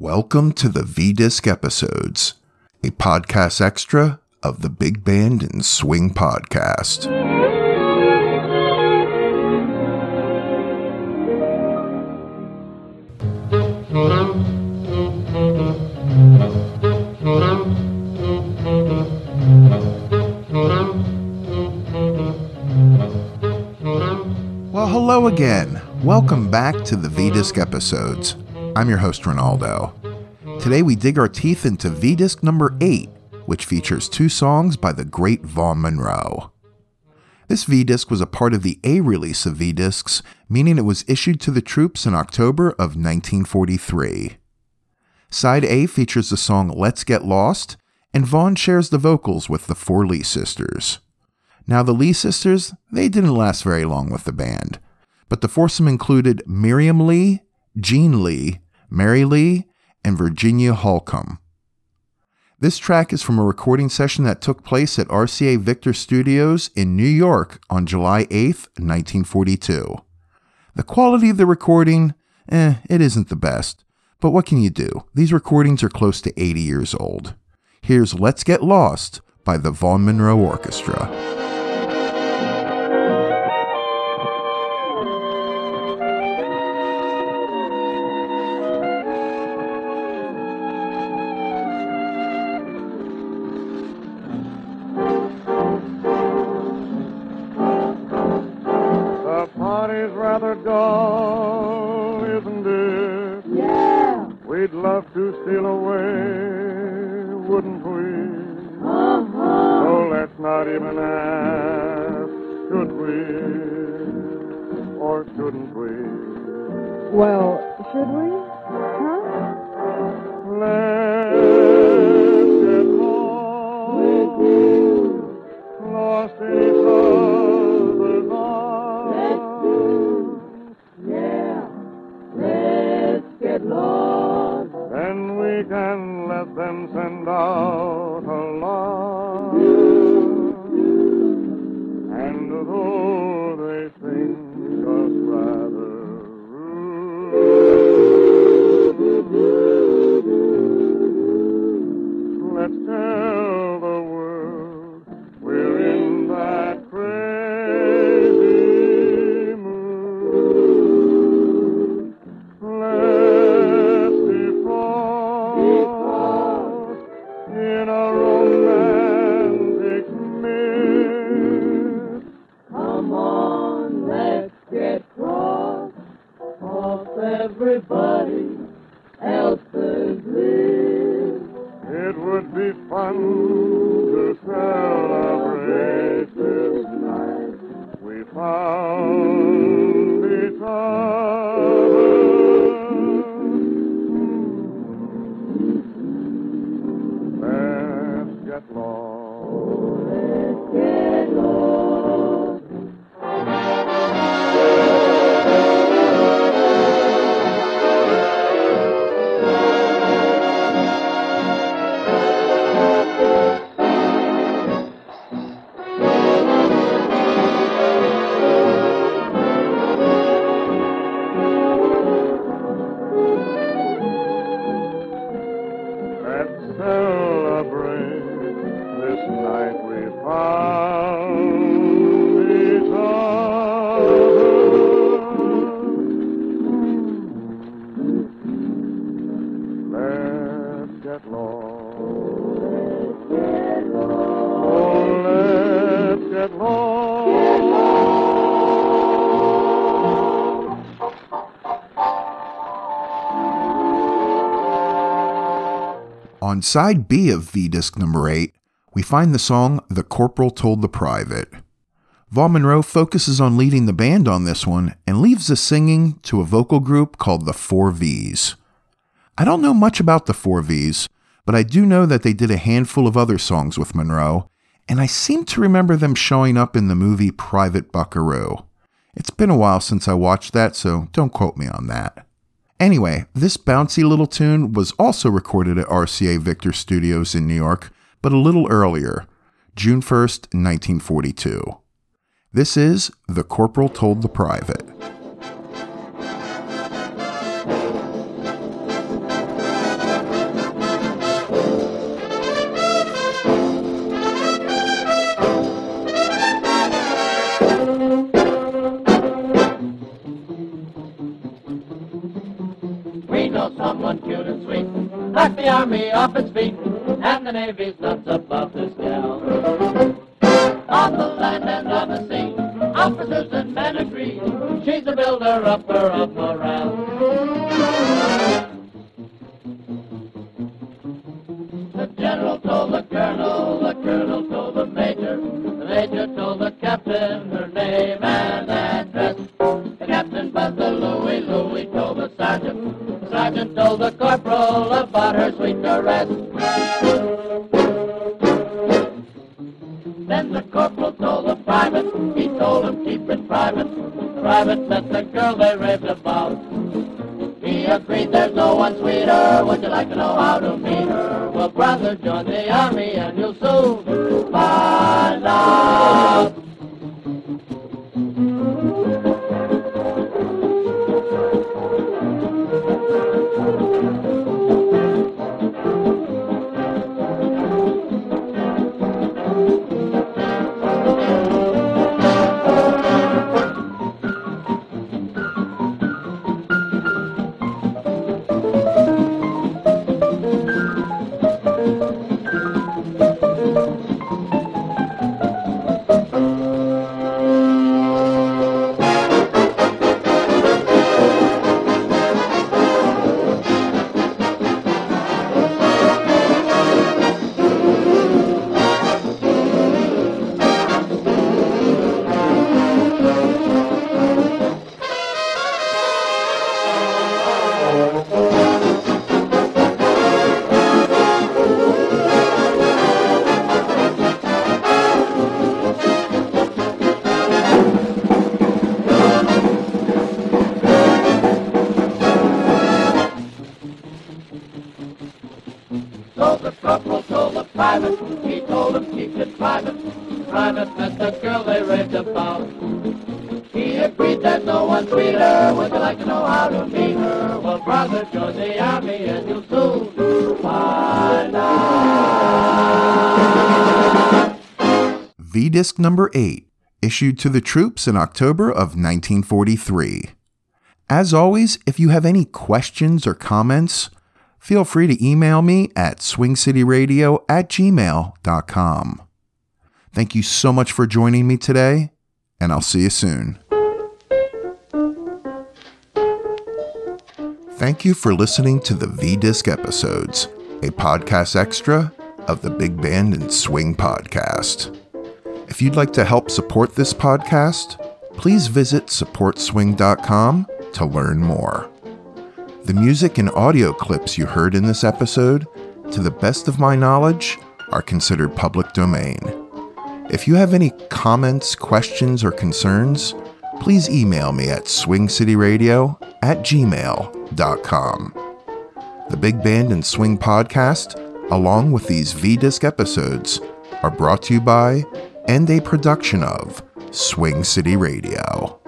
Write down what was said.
Welcome to the V Disc episodes, a podcast extra of the Big Band and Swing podcast. Well, hello again. Welcome back to the V Disc episodes. I'm your host, Ronaldo. Today we dig our teeth into V Disc number 8, which features two songs by the great Vaughn Monroe. This V Disc was a part of the A release of V Discs, meaning it was issued to the troops in October of 1943. Side A features the song Let's Get Lost, and Vaughn shares the vocals with the four Lee sisters. Now, the Lee sisters, they didn't last very long with the band, but the foursome included Miriam Lee, Jean Lee, Mary Lee, and Virginia Holcomb. This track is from a recording session that took place at RCA Victor Studios in New York on July 8, 1942. The quality of the recording, eh, it isn't the best. But what can you do? These recordings are close to 80 years old. Here's Let's Get Lost by the Vaughn Monroe Orchestra. Party's rather dull, isn't it? Yeah. We'd love to steal away, wouldn't we? Uh-huh. So let's not even ask, should we? Or shouldn't we? Well, should we? Then we can let them send out fun to On side B of V Disc number 8, we find the song The Corporal Told the Private. Vaughn Monroe focuses on leading the band on this one and leaves the singing to a vocal group called the Four V's. I don't know much about the Four V's, but I do know that they did a handful of other songs with Monroe, and I seem to remember them showing up in the movie Private Buckaroo. It's been a while since I watched that, so don't quote me on that. Anyway, this bouncy little tune was also recorded at RCA Victor Studios in New York, but a little earlier, June 1st, 1942. This is The Corporal Told the Private. Army off its feet, and the navy's nuts above this gal. On the land and on the sea, officers and men agree, she's a builder up her upper of morale. The general told the colonel, the colonel told the major, the major Then the corporal told the private, he told him keep it private. Private met the girl they raved about. He agreed there's no one sweeter. Would you like to know how to meet her? Well, brother, join the army and you'll soon Told the corporal, told the private, he told him keep it private. Private met the girl they raved about. He agreed there's no one sweeter. Would you like to know how to meet her? Well, brother, join the army and you'll soon find out. V Disc number 8, issued to the troops in October of 1943. As always, if you have any questions or comments, feel free to email me at swingcityradio at gmail.com. Thank you so much for joining me today, and I'll see you soon. Thank you for listening to the V Disc episodes, a podcast extra of the Big Band and Swing podcast. If you'd like to help support this podcast, please visit supportswing.com to learn more. The music and audio clips you heard in this episode, to the best of my knowledge, are considered public domain. If you have any comments, questions, or concerns, please email me at swingcityradio at gmail.com. The Big Band and Swing podcast, along with these V Disc episodes, are brought to you by and a production of Swing City Radio.